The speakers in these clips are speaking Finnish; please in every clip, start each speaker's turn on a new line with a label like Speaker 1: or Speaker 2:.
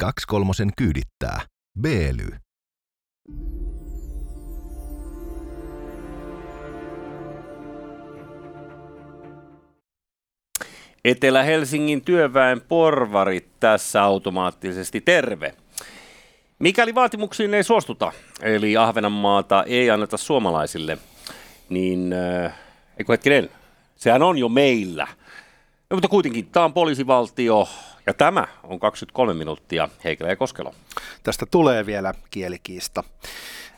Speaker 1: Kaksi kolmosen kyydittää. Beely.
Speaker 2: Etelä-Helsingin työväen porvarit tässä automaattisesti terve. Mikäli vaatimuksiin ei suostuta, eli Ahvenanmaata ei anneta suomalaisille, niin äh, eikö hetkinen, sehän on jo meillä. No, mutta kuitenkin, tämä on poliisivaltio ja tämä on 23 minuuttia Heikelä ja Koskelo.
Speaker 3: Tästä tulee vielä kielikiista.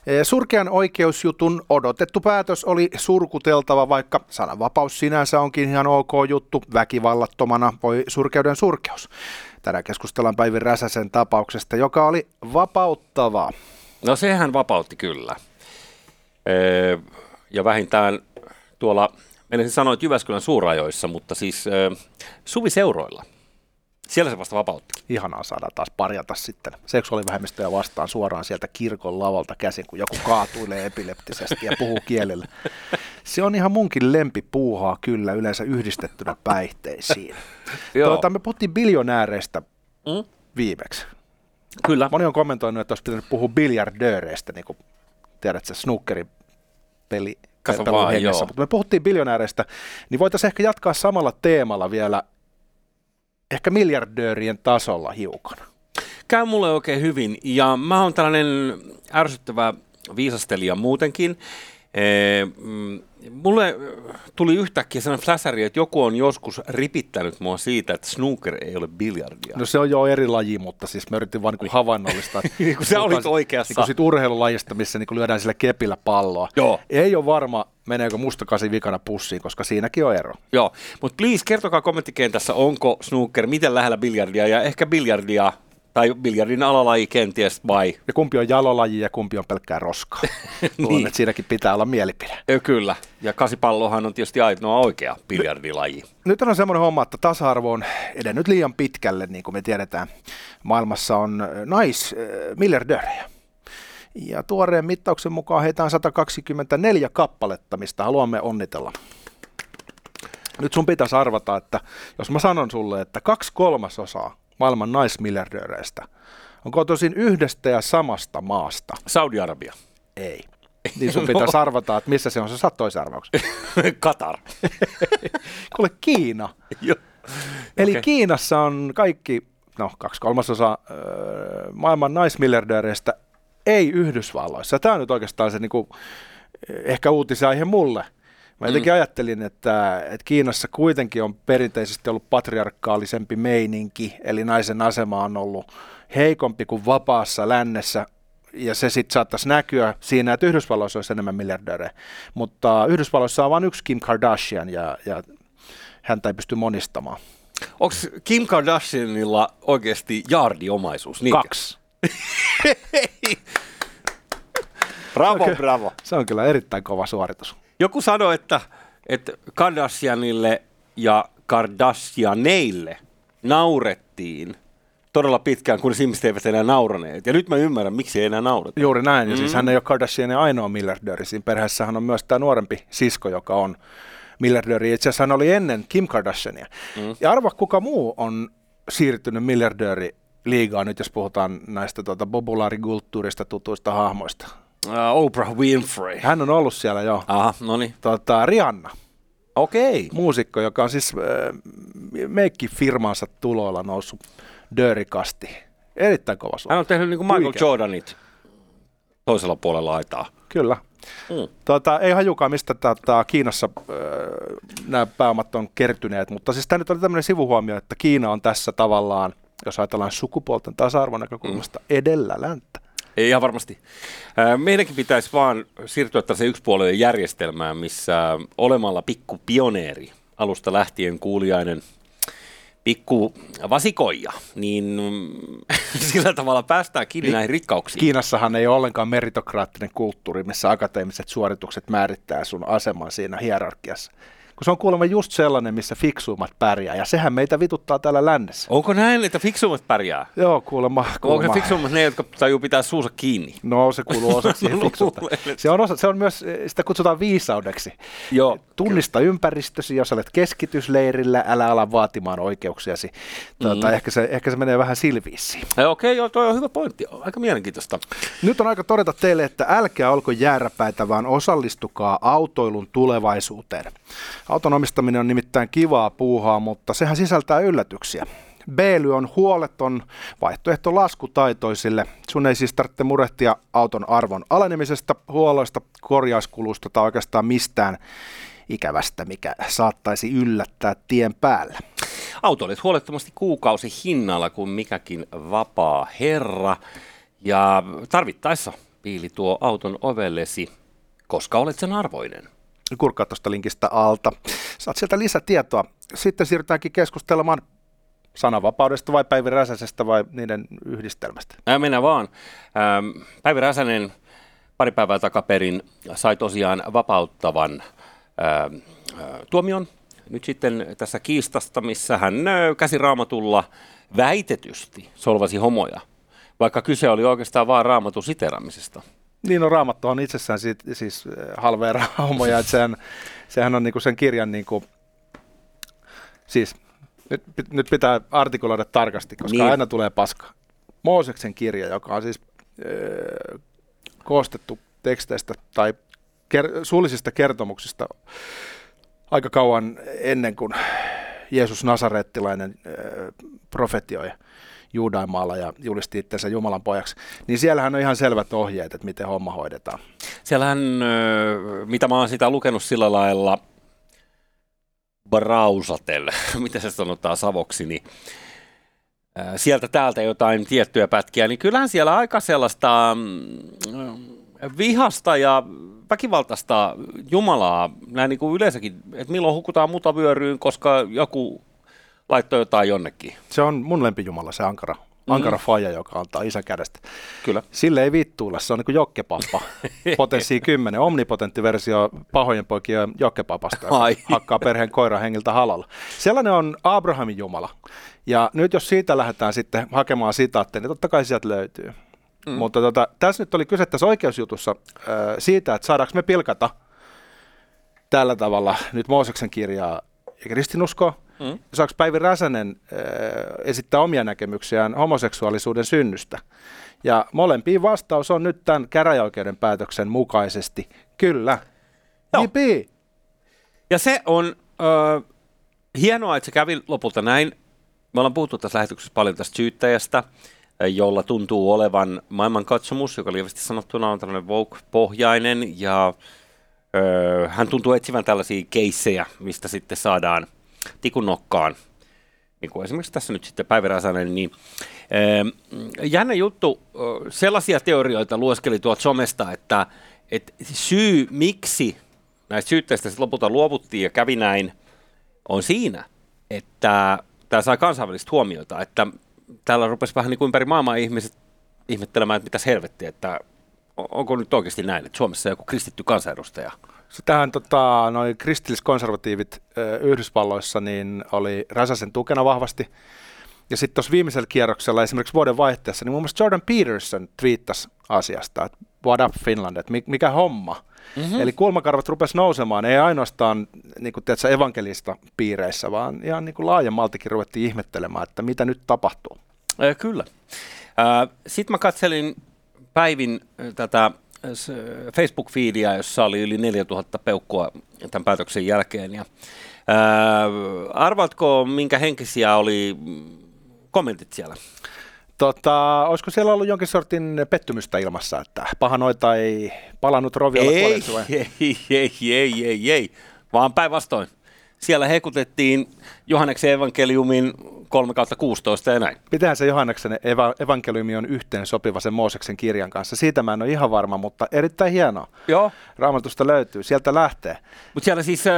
Speaker 3: E, Surkean oikeusjutun odotettu päätös oli surkuteltava, vaikka sananvapaus sinänsä onkin ihan ok juttu. Väkivallattomana voi surkeuden surkeus. Tänään keskustellaan Päivi Räsäsen tapauksesta, joka oli vapauttava.
Speaker 2: No sehän vapautti kyllä. Öö, ja vähintään tuolla, en sanoa, että Jyväskylän suurajoissa, mutta siis öö, suviseuroilla. Siellä se vasta vapautti.
Speaker 3: Ihanaa saada taas parjata sitten seksuaalivähemmistöjä vastaan suoraan sieltä kirkon lavalta käsin, kun joku kaatuilee epileptisesti ja puhuu kielellä. Se on ihan munkin lempipuuhaa kyllä yleensä yhdistettynä päihteisiin. tuota, me puhuttiin biljonääreistä mm? viimeksi.
Speaker 2: Kyllä.
Speaker 3: Moni on kommentoinut, että olisi pitänyt puhua biljardööreistä, niin kuin tiedät se snookerin peli,
Speaker 2: vaan, hengessä.
Speaker 3: Mutta me puhuttiin biljonääreistä, niin voitaisiin ehkä jatkaa samalla teemalla vielä ehkä miljardöörien tasolla hiukan.
Speaker 2: Käy mulle oikein hyvin ja mä oon tällainen ärsyttävä viisastelija muutenkin. Mm, mulle tuli yhtäkkiä sellainen flasari, että joku on joskus ripittänyt mua siitä, että snooker ei ole biljardia.
Speaker 3: No se on jo eri laji, mutta siis mä yritin vaan niin havainnollistaa.
Speaker 2: niin kuin sä olit oikeassa.
Speaker 3: Niin sit urheilulajista, missä niin lyödään sillä kepillä palloa.
Speaker 2: Joo.
Speaker 3: Ei ole varma, meneekö mustakasi vikana pussiin, koska siinäkin on ero.
Speaker 2: Joo, mutta please kertokaa kommenttikentässä, onko snooker miten lähellä biljardia ja ehkä biljardia tai biljardin alalaji kenties vai?
Speaker 3: Ja kumpi on jalolaji ja kumpi on pelkkää roskaa. Luulen, niin. että siinäkin pitää olla mielipide.
Speaker 2: Ja kyllä. Ja kasipallohan on tietysti ainoa oikea biljardilaji.
Speaker 3: Nyt on semmoinen homma, että tasa-arvo on edennyt liian pitkälle, niin kuin me tiedetään. Maailmassa on naismiljardöörejä. Ja tuoreen mittauksen mukaan heitä on 124 kappaletta, mistä haluamme onnitella. Nyt sun pitäisi arvata, että jos mä sanon sulle, että kaksi kolmasosaa maailman naismiljardööreistä on kotoisin yhdestä ja samasta maasta.
Speaker 2: Saudi-Arabia.
Speaker 3: Ei. Niin sun pitäisi arvata, että missä se on se sattoisarvaus.
Speaker 2: Katar.
Speaker 3: Kuule, Kiina.
Speaker 2: Jo.
Speaker 3: Eli okay. Kiinassa on kaikki, no kaksi kolmasosaa öö, maailman naismiljardööreistä ei Yhdysvalloissa. Tämä on nyt oikeastaan se niin kuin, ehkä uutisaihe mulle – Mä jotenkin mm. ajattelin, että, että Kiinassa kuitenkin on perinteisesti ollut patriarkaalisempi meininki, eli naisen asema on ollut heikompi kuin vapaassa lännessä, ja se sitten saattaisi näkyä siinä, että Yhdysvalloissa olisi enemmän miljardöörejä. Mutta Yhdysvalloissa on vain yksi Kim Kardashian, ja, ja häntä ei pysty monistamaan.
Speaker 2: Onko Kim Kardashianilla oikeasti jaardiomaisuus?
Speaker 3: Niinkö? Kaksi.
Speaker 2: bravo, okay. bravo.
Speaker 3: Se on kyllä erittäin kova suoritus.
Speaker 2: Joku sanoi, että, että Kardashianille ja Kardashianeille naurettiin todella pitkään, kun ihmiset eivät enää nauraneet. Ja nyt mä ymmärrän, miksi ei enää naurata.
Speaker 3: Juuri näin. Ja siis mm. siis hän ei ole Kardashianin ainoa miljardööri. Siinä perheessähän on myös tämä nuorempi sisko, joka on miljardööri. Itse asiassa hän oli ennen Kim Kardashiania. Mm. Ja arva, kuka muu on siirtynyt miljardööri liigaa nyt, jos puhutaan näistä tuota, populaarikulttuurista tutuista hahmoista.
Speaker 2: Uh, Oprah Winfrey.
Speaker 3: Hän on ollut siellä jo.
Speaker 2: Aha, no niin.
Speaker 3: Tota, Rihanna.
Speaker 2: Okei. Okay.
Speaker 3: Muusikko, joka on siis äh, meikkifirmansa tuloilla noussut dörikasti. Erittäin kova suori.
Speaker 2: Hän on tehnyt niin kuin Michael Huikea. Jordanit toisella puolella laitaa.
Speaker 3: Kyllä. Mm. Tota, ei hajukaan, mistä tata, Kiinassa äh, nämä pääomat on kertyneet, mutta siis tämä nyt oli tämmöinen sivuhuomio, että Kiina on tässä tavallaan, jos ajatellaan sukupuolten tasa-arvon näkökulmasta, mm. edellä länttä.
Speaker 2: Ei ihan varmasti. Meidänkin pitäisi vaan siirtyä tällaiseen yksipuoleen järjestelmään, missä olemalla pikku pioneeri alusta lähtien kuulijainen pikku vasikoija, niin sillä tavalla päästään kiinni niin, näihin rikkauksiin.
Speaker 3: Kiinassahan ei ole ollenkaan meritokraattinen kulttuuri, missä akateemiset suoritukset määrittää sun aseman siinä hierarkiassa kun se on kuulemma just sellainen, missä fiksuimmat pärjää, ja sehän meitä vituttaa täällä lännessä.
Speaker 2: Onko näin, että fiksummat pärjää?
Speaker 3: Joo, kuulemma. kuulemma.
Speaker 2: Onko fiksummat ne, jotka tajuu pitää suusa kiinni?
Speaker 3: No, se kuuluu osaksi siihen fiksuutta. Se on, osa, se on myös, sitä kutsutaan viisaudeksi.
Speaker 2: Joo.
Speaker 3: Tunnista kyllä. ympäristösi, jos olet keskitysleirillä, älä ala vaatimaan oikeuksiasi. Tuota, mm. ehkä, se, ehkä se menee vähän silviissiin.
Speaker 2: Okei, okay, joo, toi on hyvä pointti. Aika mielenkiintoista.
Speaker 3: Nyt on aika todeta teille, että älkää olko jääräpäitä, vaan osallistukaa autoilun tulevaisuuteen. Auton omistaminen on nimittäin kivaa puuhaa, mutta sehän sisältää yllätyksiä. Beely on huoleton vaihtoehto laskutaitoisille. Sun ei siis tarvitse murehtia auton arvon alenemisesta, huolloista, korjauskulusta tai oikeastaan mistään ikävästä, mikä saattaisi yllättää tien päällä.
Speaker 2: Autoilet huolettomasti kuukausi hinnalla kuin mikäkin vapaa herra. Ja tarvittaessa piili tuo auton ovellesi, koska olet sen arvoinen.
Speaker 3: Kurkkaa tuosta linkistä alta. Saat sieltä lisätietoa. Sitten siirrytäänkin keskustelemaan sananvapaudesta vai Päivi Räsäsestä vai niiden yhdistelmästä?
Speaker 2: Ää, mennään vaan. Päivi Räsänen pari päivää takaperin sai tosiaan vapauttavan äh, tuomion nyt sitten tässä kiistasta, missä hän äh, käsiraamatulla väitetysti solvasi homoja, vaikka kyse oli oikeastaan vain raamatun siteramisesta.
Speaker 3: Niin, no Raamattu on itsessään siis, siis halveera homoja, että sehän, sehän on niinku sen kirjan, niinku, siis nyt, nyt pitää artikuloida tarkasti, koska niin. aina tulee paska. Mooseksen kirja, joka on siis äh, koostettu teksteistä tai ker- suullisista kertomuksista aika kauan ennen kuin Jeesus Nasarettilainen äh, profetioi Juudaimaalla ja julisti itsensä Jumalan pojaksi, niin siellähän on ihan selvät ohjeet, että miten homma hoidetaan.
Speaker 2: Siellähän, mitä mä oon sitä lukenut sillä lailla, brausatel, mitä se sanotaan savoksi, niin sieltä täältä jotain tiettyjä pätkiä, niin kyllähän siellä aika sellaista mm, vihasta ja väkivaltaista Jumalaa, näin niin kuin yleensäkin, että milloin hukutaan mutavyöryyn, koska joku laittoi jotain jonnekin.
Speaker 3: Se on mun lempijumala, se Ankara. Mm. Ankara mm. Faja, joka antaa isän kädestä.
Speaker 2: Kyllä.
Speaker 3: Sille ei vittuilla, se on niin kuin jokkepappa. Potenssi 10, omnipotentti versio pahojen poikien jokkepapasta, Ai. hakkaa perheen koiran hengiltä halalla. Sellainen on Abrahamin Jumala. Ja nyt jos siitä lähdetään sitten hakemaan sitaatteja, niin totta kai sieltä löytyy. Mm. Mutta tota, tässä nyt oli kyse tässä oikeusjutussa äh, siitä, että saadaanko me pilkata tällä tavalla nyt Mooseksen kirjaa ja kristinuskoa, Mm. Saako Päivi Räsänen äh, esittää omia näkemyksiään homoseksuaalisuuden synnystä? Ja molempiin vastaus on nyt tämän käräjäoikeuden päätöksen mukaisesti kyllä.
Speaker 2: Joo. Ja se on äh, hienoa, että se kävi lopulta näin. Me ollaan puhuttu tässä lähetyksessä paljon tästä syyttäjästä, jolla tuntuu olevan maailmankatsomus, joka lievästi sanottuna on tällainen Vogue-pohjainen, ja öö, hän tuntuu etsivän tällaisia keissejä, mistä sitten saadaan – tikun nokkaan, niin kuin esimerkiksi tässä nyt sitten Päivi Räsänen, niin äh, jännä juttu, sellaisia teorioita lueskeli tuolta somesta, että, että syy miksi näistä syytteistä lopulta luovuttiin ja kävi näin, on siinä, että tämä sai kansainvälistä huomiota, että täällä rupesi vähän niin kuin ympäri maailmaa ihmiset ihmettelemään, että mitäs helvettiä, että onko nyt oikeasti näin, että Suomessa joku kristitty kansanedustaja
Speaker 3: Sitähän tota, noin kristilliskonservatiivit Yhdysvalloissa niin oli Räsäsen tukena vahvasti. Ja sitten tuossa viimeisellä kierroksella, esimerkiksi vuoden vaihteessa, niin muun muassa Jordan Peterson twiittasi asiasta, että what up Finland, että mikä homma. Mm-hmm. Eli kulmakarvat rupesi nousemaan, ei ainoastaan niin kuin, tiedätkö, evankelista piireissä, vaan ihan niin kuin laajemmaltikin ruvettiin ihmettelemään, että mitä nyt tapahtuu.
Speaker 2: Äh, kyllä. Äh, sitten mä katselin Päivin tätä Facebook-fiidiä, jossa oli yli 4000 peukkua tämän päätöksen jälkeen. Ja, ää, arvatko, minkä henkisiä oli kommentit siellä?
Speaker 3: Tota, olisiko siellä ollut jonkin sortin pettymystä ilmassa, että pahanoita ei palannut roviolla
Speaker 2: ei, ei, ei, ei, ei, ei, vaan päinvastoin siellä hekutettiin Johanneksen evankeliumin 3 kautta 16 ja näin.
Speaker 3: Pitää se Johanneksen eva- evankeliumi on yhteen sopiva sen Mooseksen kirjan kanssa. Siitä mä en ole ihan varma, mutta erittäin hienoa.
Speaker 2: Joo.
Speaker 3: Raamatusta löytyy, sieltä lähtee.
Speaker 2: Mutta siellä siis äh,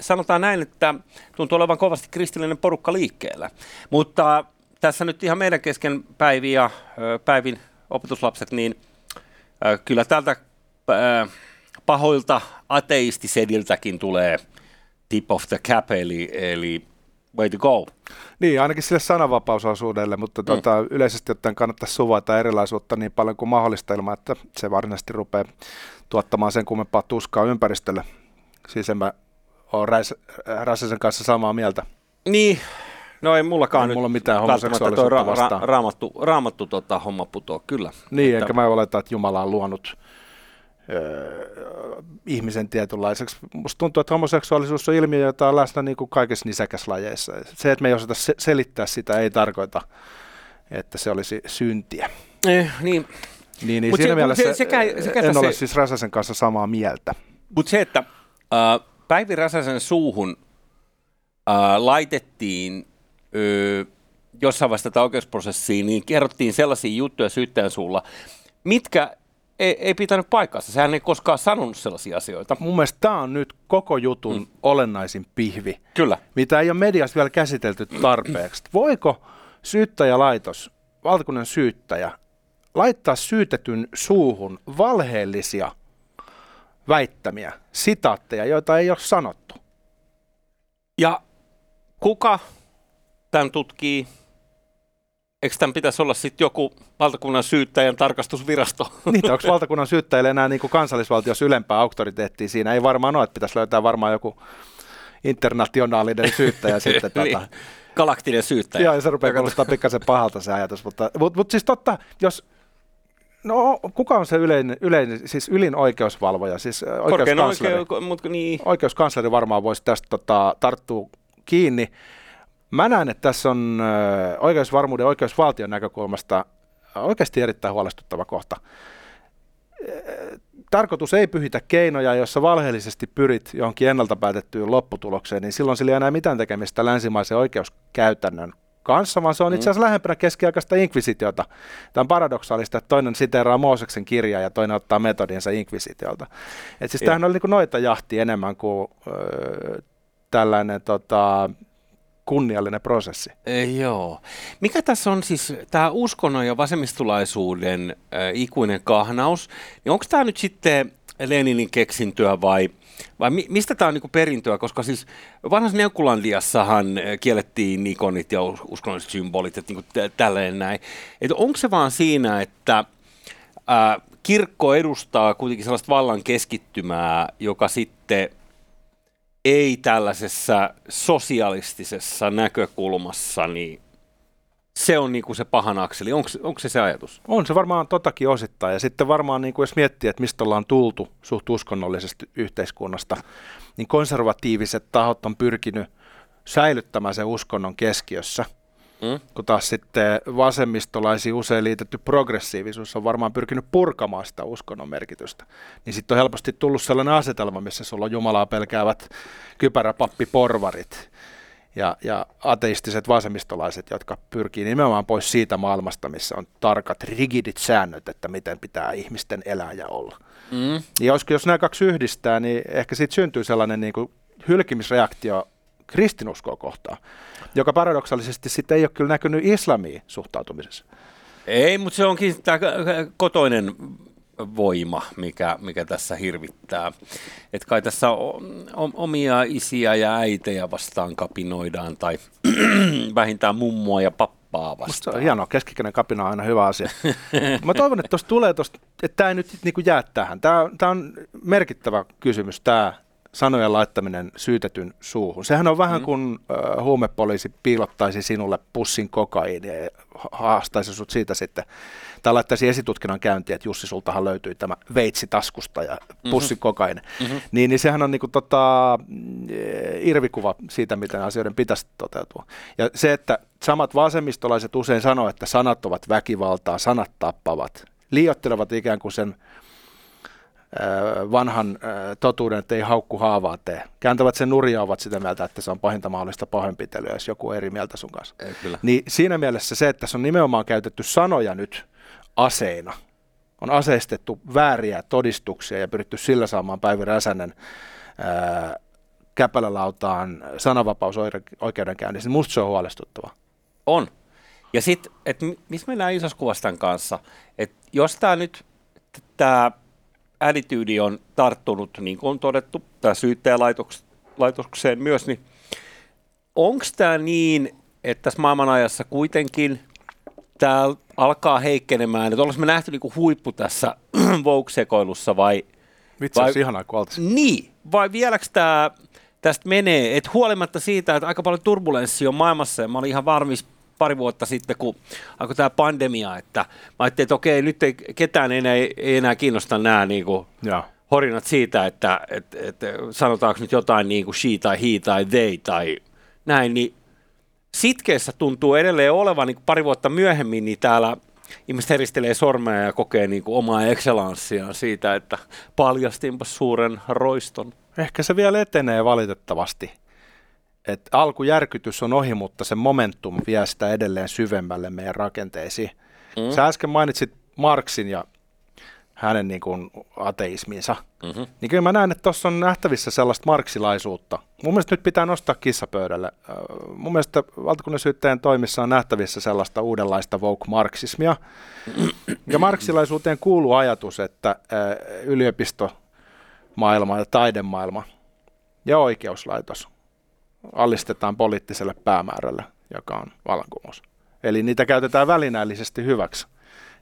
Speaker 2: sanotaan näin, että tuntuu olevan kovasti kristillinen porukka liikkeellä. Mutta tässä nyt ihan meidän kesken Päivi ja äh, Päivin opetuslapset, niin äh, kyllä täältä äh, pahoilta ateistisediltäkin tulee tip of the cap, eli, eli way to go.
Speaker 3: Niin, ainakin sille sananvapausosuudelle, mutta tuota, mm. yleisesti ottaen kannattaisi suvaita erilaisuutta niin paljon kuin mahdollista ilman, että se varsinaisesti rupeaa tuottamaan sen kummempaa tuskaa ympäristölle. Siis en mä ole Räsäsen kanssa samaa mieltä.
Speaker 2: Niin, No ei mullakaan ei
Speaker 3: nyt mulla mitään homoseksuaalisuutta ra- vastaan.
Speaker 2: Ra- raamattu, raamattu tota, homma putoaa, kyllä.
Speaker 3: Niin, että... enkä mä oleta, että Jumala on luonut öö, ihmisen tietynlaiseksi. Musta tuntuu, että homoseksuaalisuus on ilmiö, jota on läsnä niin kuin kaikissa nisäkäslajeissa. Se, että me ei osata se- selittää sitä, ei tarkoita, että se olisi syntiä.
Speaker 2: Eh, niin.
Speaker 3: Niin, niin siinä se, mielessä se, sekä, sekä en se, ole siis Räsäsen kanssa samaa mieltä.
Speaker 2: Mutta se, että äh, Päivi Räsäsen suuhun äh, laitettiin öö, jossain vaiheessa tätä oikeusprosessia, niin kerrottiin sellaisia juttuja syyttäjän suulla, mitkä ei, ei pitänyt paikkaansa. Sehän ei koskaan sanonut sellaisia asioita.
Speaker 3: Mun mielestä tämä on nyt koko jutun mm. olennaisin pihvi.
Speaker 2: Kyllä.
Speaker 3: Mitä ei ole mediassa vielä käsitelty tarpeeksi. Voiko syyttäjälaitos, valtakunnan syyttäjä, laittaa syytetyn suuhun valheellisia väittämiä, sitaatteja, joita ei ole sanottu?
Speaker 2: Ja kuka tämän tutkii, eikö tämän pitäisi olla sitten joku valtakunnan syyttäjän tarkastusvirasto?
Speaker 3: Niin, onko valtakunnan syyttäjälle enää niin kuin kansallisvaltiossa ylempää auktoriteettia siinä? Ei varmaan ole, että pitäisi löytää varmaan joku internationaalinen syyttäjä sitten.
Speaker 2: niin. tota. Galaktinen syyttäjä.
Speaker 3: Joo, ja se rupeaa kuulostaa pikkasen pahalta se ajatus, mutta, mutta, mutta siis totta, jos No, kuka on se yleinen, yleinen siis ylin oikeusvalvoja? Siis oikeuskansleri. Oikeu,
Speaker 2: mutta niin.
Speaker 3: oikeuskansleri varmaan voisi tästä tota, tarttua kiinni. Mä näen, että tässä on oikeusvarmuuden ja oikeusvaltion näkökulmasta oikeasti erittäin huolestuttava kohta. Tarkoitus ei pyhitä keinoja, jossa valheellisesti pyrit johonkin ennalta päätettyyn lopputulokseen, niin silloin sillä ei enää mitään tekemistä länsimaisen oikeuskäytännön kanssa, vaan se on itse asiassa lähempänä keskiaikaista inkvisitiota. Tämä on paradoksaalista, että toinen siteeraa Mooseksen kirjaa ja toinen ottaa metodinsa inkvisitiolta. Et siis tämähän oli niin noita jahti enemmän kuin ö, tällainen tota, kunniallinen prosessi.
Speaker 2: E, joo. Mikä tässä on siis tämä uskonnon ja vasemmistolaisuuden äh, ikuinen kahnaus, niin onko tämä nyt sitten Leninin keksintöä vai, vai mi, mistä tämä on niinku perintöä, koska siis vanhassa Neukulandiassahan kiellettiin ikonit ja uskonnolliset symbolit, että niinku tälleen näin. Onko se vaan siinä, että äh, kirkko edustaa kuitenkin sellaista vallan keskittymää, joka sitten ei tällaisessa sosialistisessa näkökulmassa, niin se on niinku se pahan akseli. Onko, onko se se ajatus?
Speaker 3: On se varmaan totakin osittain. Ja sitten varmaan, niin kuin jos miettii, että mistä ollaan tultu suht uskonnollisesta yhteiskunnasta, niin konservatiiviset tahot on pyrkinyt säilyttämään sen uskonnon keskiössä – Mm. Kun taas sitten vasemmistolaisiin usein liitetty progressiivisuus on varmaan pyrkinyt purkamaan sitä uskonnon merkitystä. Niin sitten on helposti tullut sellainen asetelma, missä sulla on Jumalaa pelkäävät kypäräpappiporvarit ja, ja ateistiset vasemmistolaiset, jotka pyrkii nimenomaan pois siitä maailmasta, missä on tarkat, rigidit säännöt, että miten pitää ihmisten elää ja olla. Mm. Ja jos, jos nämä kaksi yhdistää, niin ehkä siitä syntyy sellainen niin kuin hylkimisreaktio kristinuskoa kohtaan, joka paradoksaalisesti sitten ei ole kyllä näkynyt islamiin suhtautumisessa.
Speaker 2: Ei, mutta se onkin tämä kotoinen voima, mikä, mikä tässä hirvittää. Et kai tässä omia isiä ja äitejä vastaan kapinoidaan tai vähintään mummoa ja pappaa vastaan. Musta
Speaker 3: se on hienoa, keskikäinen kapina on aina hyvä asia. Mä toivon, että tuosta tulee tosta, että tämä ei nyt niin kuin jää tähän. Tämä on merkittävä kysymys, tämä sanojen laittaminen syytetyn suuhun. Sehän on vähän mm. kuin äh, huumepoliisi piilottaisi sinulle pussin kokaiinia ja haastaisi sut siitä sitten, tai laittaisi esitutkinnan käyntiin, että Jussi, sultahan löytyi tämä veitsi taskusta ja mhm. pussin mm-hmm. kokaini. Mm-hmm. Niin, niin sehän on niinku tota, irvikuva siitä, miten asioiden pitäisi toteutua. Ja se, että samat vasemmistolaiset usein sanoo, että sanat ovat väkivaltaa, sanat tappavat, liiottelevat ikään kuin sen vanhan totuuden, että ei haukku haavaa tee. Kääntävät sen nuria ovat sitä mieltä, että se on pahinta mahdollista pahoinpitelyä, jos joku on eri mieltä sun kanssa.
Speaker 2: Ei, kyllä.
Speaker 3: Niin siinä mielessä se, että se on nimenomaan käytetty sanoja nyt aseina, on aseistettu vääriä todistuksia ja pyritty sillä saamaan Päivi Räsänen ää, käpälälautaan sananvapausoikeudenkäynnissä, niin musta se on huolestuttava.
Speaker 2: On. Ja sitten, että missä mennään isossa kanssa, että jos tämä nyt, tämä attitude on tarttunut, niin kuin on todettu, tämä syyttäjälaitos oikeuslaitokseen myös, niin onko tämä niin, että tässä maailmanajassa kuitenkin tämä alkaa heikkenemään, että ollaanko me nähty niinku huippu tässä Vogue-sekoilussa vai...
Speaker 3: Vitsi,
Speaker 2: vai,
Speaker 3: ihanaa, kun oltaisiin.
Speaker 2: Niin, vai vieläkö tämä tästä menee, että huolimatta siitä, että aika paljon turbulenssia on maailmassa, ja mä olin ihan varmis pari vuotta sitten, kun alkoi tämä pandemia, että mä ajattelin, että okei, nyt ei ketään enää, ei enää kiinnosta nämä niin kuin,
Speaker 3: Joo.
Speaker 2: horinat siitä, että et, et, sanotaanko nyt jotain niin kuin she tai he tai they tai näin, niin sitkeessä tuntuu edelleen olevan niin pari vuotta myöhemmin, niin täällä ihmiset heristelee sormea ja kokee niin kuin omaa excellanciaan siitä, että paljastinpa suuren roiston.
Speaker 3: Ehkä se vielä etenee valitettavasti. Et alkujärkytys on ohi, mutta se momentum vie sitä edelleen syvemmälle meidän rakenteisiin. Mm. Sä äsken mainitsit Marksin ja hänen niin kuin ateisminsa. Mm-hmm. Niin kyllä mä näen, että tuossa on nähtävissä sellaista marksilaisuutta. Mun mielestä nyt pitää nostaa kissapöydälle. Mun mielestä valtakunnan toimissa on nähtävissä sellaista uudenlaista woke-marksismia. Ja marksilaisuuteen kuuluu ajatus, että yliopistomaailma ja taidemaailma ja oikeuslaitos alistetaan poliittiselle päämäärälle, joka on vallankumous. Eli niitä käytetään välinällisesti hyväksi.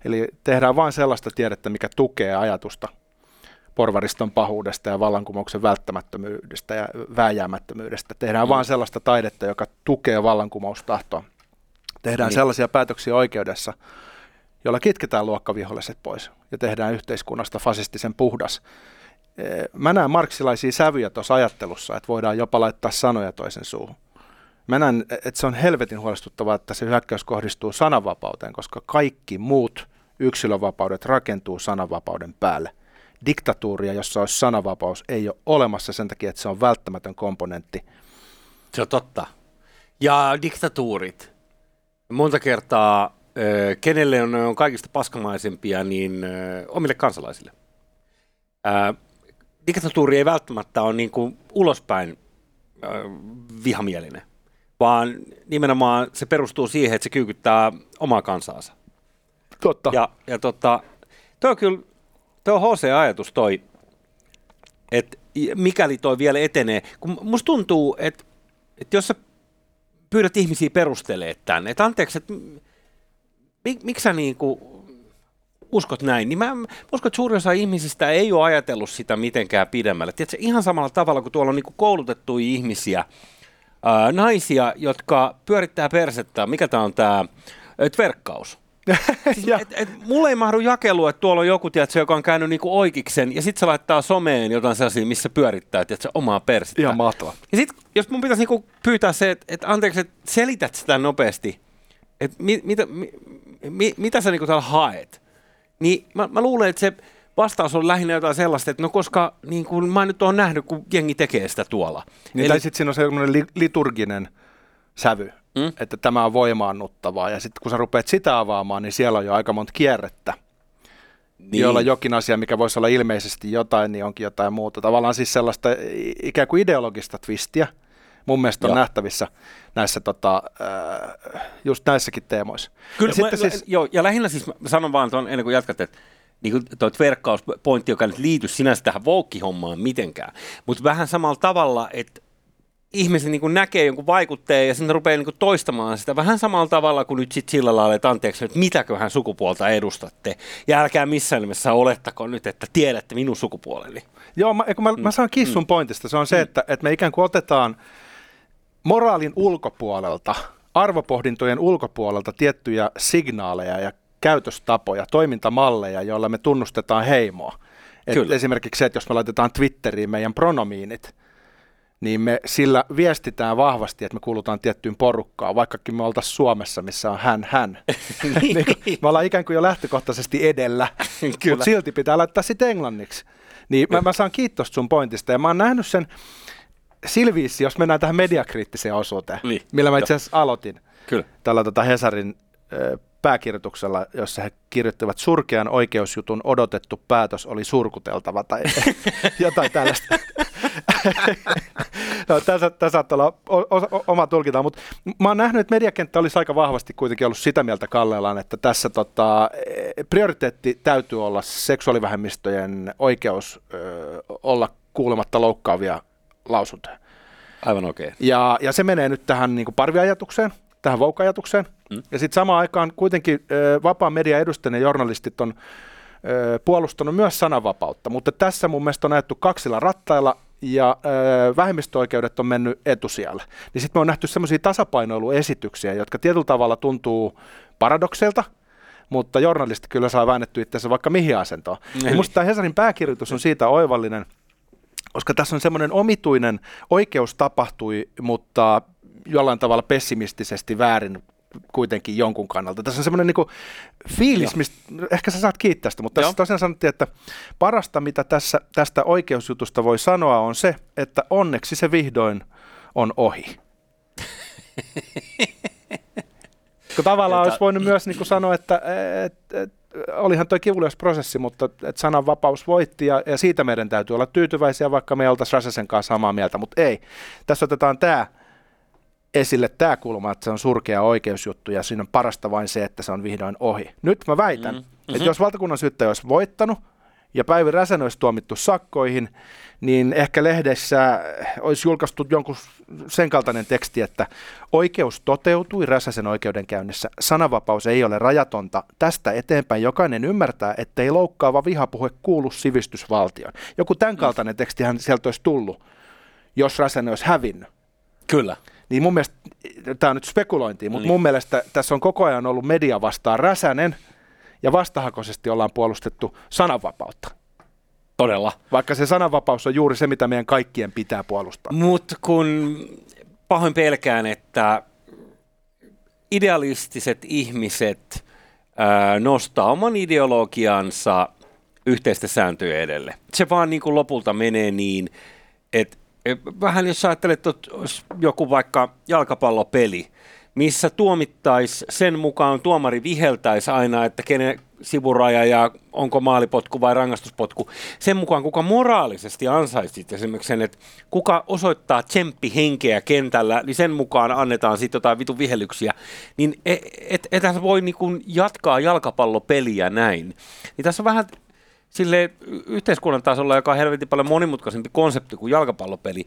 Speaker 3: Eli tehdään vain sellaista tiedettä, mikä tukee ajatusta porvariston pahuudesta ja vallankumouksen välttämättömyydestä ja vääjäämättömyydestä. Tehdään mm. vain sellaista taidetta, joka tukee vallankumoustahtoa. Tehdään niin. sellaisia päätöksiä oikeudessa, jolla kitketään luokkaviholliset pois ja tehdään yhteiskunnasta fasistisen puhdas. Mä näen marksilaisia sävyjä tuossa ajattelussa, että voidaan jopa laittaa sanoja toisen suuhun. Mä näen, että se on helvetin huolestuttavaa, että se hyökkäys kohdistuu sananvapauteen, koska kaikki muut yksilövapaudet rakentuu sananvapauden päälle. Diktatuuria, jossa olisi sananvapaus, ei ole olemassa sen takia, että se on välttämätön komponentti.
Speaker 2: Se on totta. Ja diktatuurit. Monta kertaa, kenelle on, kaikista paskamaisempia, niin omille kansalaisille. Diktatuuri ei välttämättä ole niin kuin ulospäin vihamielinen vaan nimenomaan se perustuu siihen, että se kyykyttää omaa kansaansa.
Speaker 3: Totta.
Speaker 2: Ja, ja tota, toi on kyllä, toi on HC-ajatus toi, että mikäli toi vielä etenee, kun musta tuntuu, että, että jos sä pyydät ihmisiä perustelee tänne, että anteeksi, että mik, miksi sä niinku uskot näin, niin mä uskon, että suurin osa ihmisistä ei ole ajatellut sitä mitenkään pidemmälle. Tiedätkö, ihan samalla tavalla kuin tuolla on niinku koulutettuja ihmisiä, ää, naisia, jotka pyörittää persettä. Mikä tämä on tämä tverkkaus? siis, et, et, mulle ei mahdu jakelu, että tuolla on joku, tiedätkö, joka on käynyt niinku oikeiksen, ja sitten se laittaa someen jotain sellaisia, missä pyörittää tiedätkö, omaa persettä.
Speaker 3: Ihan mahtavaa.
Speaker 2: Ja sitten, jos mun pitäisi niinku pyytää se, että et, anteeksi, että selität sitä nopeasti, että mi, mitä, mi, mi, mitä sä niinku täällä haet, niin mä, mä luulen, että se vastaus on lähinnä jotain sellaista, että no koska niin kuin mä nyt oon nähnyt, kun jengi tekee sitä tuolla.
Speaker 3: Niin, Eli... Tai sitten siinä on sellainen li- liturginen sävy, mm? että tämä on voimaannuttavaa. Ja sitten kun sä rupeat sitä avaamaan, niin siellä on jo aika monta kierrettä. Niin. jolla jokin asia, mikä voisi olla ilmeisesti jotain, niin onkin jotain muuta. Tavallaan siis sellaista ikään kuin ideologista twistiä, mun mielestä on joo. nähtävissä näissä tota, äh, just näissäkin teemoissa.
Speaker 2: Kyllä, ja, mä, siis, joo, ja lähinnä siis mä sanon vaan tuon, ennen kuin jatkat, että niin kuin tuo verkkauspointti, joka nyt liity sinänsä tähän voukki-hommaan mitenkään, mutta vähän samalla tavalla, että ihmiset niin näkee jonkun vaikutteen ja sitten rupeaa niin toistamaan sitä vähän samalla tavalla kuin nyt sit sillä lailla, että anteeksi, että mitäköhän sukupuolta edustatte. Ja älkää missään nimessä olettako nyt, että tiedätte minun sukupuoleni.
Speaker 3: Joo, mä, mä, mä saan kissun mm. pointista. Se on se, mm. että, että me ikään kuin otetaan moraalin ulkopuolelta, arvopohdintojen ulkopuolelta tiettyjä signaaleja ja käytöstapoja, toimintamalleja, joilla me tunnustetaan heimoa. Et esimerkiksi se, että jos me laitetaan Twitteriin meidän pronomiinit, niin me sillä viestitään vahvasti, että me kuulutaan tiettyyn porukkaan, vaikkakin me oltaisiin Suomessa, missä on hän, hän. niin, niin me ollaan ikään kuin jo lähtökohtaisesti edellä, mutta silti pitää laittaa sitten englanniksi. Niin mä, mä saan kiitos sun pointista, ja mä oon nähnyt sen silviissi, jos mennään tähän mediakriittiseen osuuteen, niin. millä mä itse asiassa aloitin. Kyllä. Tällä tota Hesarin pääkirjoituksella, jossa he kirjoittivat surkean oikeusjutun odotettu päätös oli surkuteltava tai jotain tällaista. no, tässä, tässä saattaa olla o, o, oma tulkinta, mutta mä oon nähnyt, että mediakenttä olisi aika vahvasti kuitenkin ollut sitä mieltä Kallellaan, että tässä tota, prioriteetti täytyy olla seksuaalivähemmistöjen oikeus ö, olla kuulematta loukkaavia lausuntoja.
Speaker 2: Aivan oikein.
Speaker 3: Ja, ja se menee nyt tähän niin kuin parviajatukseen, tähän voukajatukseen.
Speaker 2: Mm.
Speaker 3: Ja sitten samaan aikaan kuitenkin ö, vapaan median edustajien journalistit on ö, puolustanut myös sananvapautta, mutta tässä mun mielestä on ajettu kaksilla rattailla ja ö, vähemmistöoikeudet on mennyt etusijalle. Niin sitten me on nähty semmoisia tasapainoiluesityksiä, jotka tietyllä tavalla tuntuu paradokseilta, mutta journalistit kyllä saa väännetty itseänsä vaikka mihin asentoon. Ja
Speaker 2: Eli-
Speaker 3: musta tämä Hesarin pääkirjoitus on siitä oivallinen, koska tässä on semmoinen omituinen oikeus tapahtui, mutta jollain tavalla pessimistisesti väärin kuitenkin jonkun kannalta. Tässä on semmoinen niin fiilis,
Speaker 2: Joo.
Speaker 3: mistä ehkä sä saat kiittää sitä, mutta
Speaker 2: Joo.
Speaker 3: tässä tosiaan sanottiin, että parasta mitä tässä, tästä oikeusjutusta voi sanoa on se, että onneksi se vihdoin on ohi. Kun tavallaan
Speaker 2: Jota-
Speaker 3: olisi voinut myös niin kuin sanoa, että et, et, olihan tuo kivulias prosessi, mutta et sananvapaus voitti ja, ja siitä meidän täytyy olla tyytyväisiä, vaikka me ei oltaisi Räsäsen kanssa samaa mieltä, mutta ei. Tässä otetaan tämä esille tämä kulma, että se on surkea oikeusjuttu ja siinä on parasta vain se, että se on vihdoin ohi. Nyt mä väitän,
Speaker 2: Mm.
Speaker 3: mm-hmm. että jos valtakunnan syyttäjä olisi voittanut ja Päivi Räsänen olisi tuomittu sakkoihin, niin ehkä lehdessä olisi julkaistu jonkun sen kaltainen teksti, että oikeus toteutui Räsäsen oikeudenkäynnissä. Sananvapaus ei ole rajatonta. Tästä eteenpäin jokainen ymmärtää, että ei loukkaava vihapuhe kuulu sivistysvaltioon. Joku tämän kaltainen tekstihän sieltä olisi tullut, jos Räsänen olisi hävinnyt.
Speaker 2: Kyllä.
Speaker 3: Niin mun mielestä, tämä on nyt spekulointia, mutta
Speaker 2: Niin.
Speaker 3: mun mielestä tässä on koko ajan ollut media vastaan Räsänen ja vastahakoisesti ollaan puolustettu sananvapautta.
Speaker 2: Todella.
Speaker 3: Vaikka se sananvapaus on juuri se, mitä meidän kaikkien pitää puolustaa.
Speaker 2: Mutta kun pahoin pelkään, että idealistiset ihmiset ää, nostaa oman ideologiansa yhteisten sääntöjen edelle. Se vaan niin kuin lopulta menee niin, että et vähän jos ajattelet, että joku vaikka jalkapallopeli, missä tuomittaisi sen mukaan tuomari viheltäisi aina, että kenen sivuraja ja onko maalipotku vai rangaistuspotku. Sen mukaan, kuka moraalisesti ansaisi esimerkiksi sen, että kuka osoittaa tsemppihenkeä kentällä, niin sen mukaan annetaan sitten jotain vitun vihellyksiä. Niin et, et, ethän voi niin kuin jatkaa jalkapallopeliä näin. Niin tässä on vähän sille yhteiskunnan tasolla, joka on helvetin paljon monimutkaisempi konsepti kuin jalkapallopeli,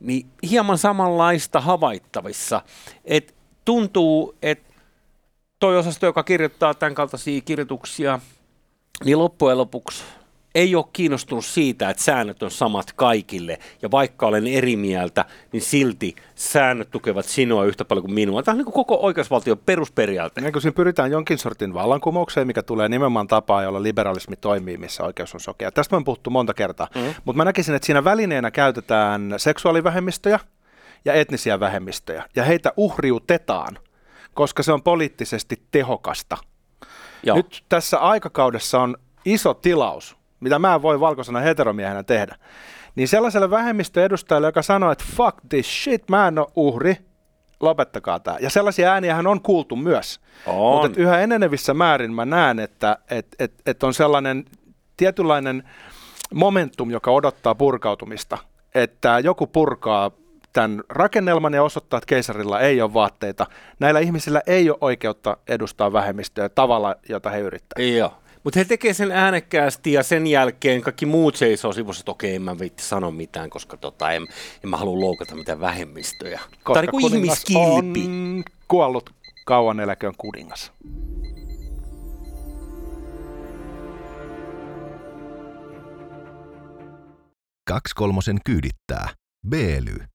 Speaker 2: niin hieman samanlaista havaittavissa. Et tuntuu, että toi osasto, joka kirjoittaa tämän kaltaisia kirjoituksia, niin loppujen lopuksi ei ole kiinnostunut siitä, että säännöt on samat kaikille. Ja vaikka olen eri mieltä, niin silti säännöt tukevat sinua yhtä paljon kuin minua. Tämä on niin kuin koko oikeusvaltion perusperiaate.
Speaker 3: Niin kun siinä pyritään jonkin sortin vallankumoukseen, mikä tulee nimenomaan tapaa, jolla liberalismi toimii, missä oikeus on sokea. Tästä on puhuttu monta kertaa,
Speaker 2: mm.
Speaker 3: mutta mä näkisin, että siinä välineenä käytetään seksuaalivähemmistöjä ja etnisiä vähemmistöjä, ja heitä uhriutetaan, koska se on poliittisesti tehokasta.
Speaker 2: Joo.
Speaker 3: Nyt tässä aikakaudessa on iso tilaus, mitä mä en voi valkoisena heteromiehenä tehdä. Niin sellaiselle vähemmistöedustajalle, joka sanoo, että fuck this shit, mä en ole uhri, lopettakaa tämä. Ja sellaisia ääniähän on kuultu myös.
Speaker 2: On.
Speaker 3: Mutta yhä enenevissä määrin mä näen, että et, et, et on sellainen tietynlainen momentum, joka odottaa purkautumista. Että joku purkaa tämän rakennelman ja osoittaa, että keisarilla ei ole vaatteita. Näillä ihmisillä ei ole oikeutta edustaa vähemmistöä tavalla, jota he yrittävät.
Speaker 2: Joo. Mutta he tekee sen äänekkäästi ja sen jälkeen kaikki muut seisoo sivussa, että okei, en mä viitti sano mitään, koska tota, en, en mä halua loukata mitään vähemmistöjä. Tämä on niin
Speaker 3: kuningas
Speaker 2: ihmiskilpi.
Speaker 3: on kuollut kauan eläköön kuningas.
Speaker 1: Kaksi kolmosen kyydittää. B-ly.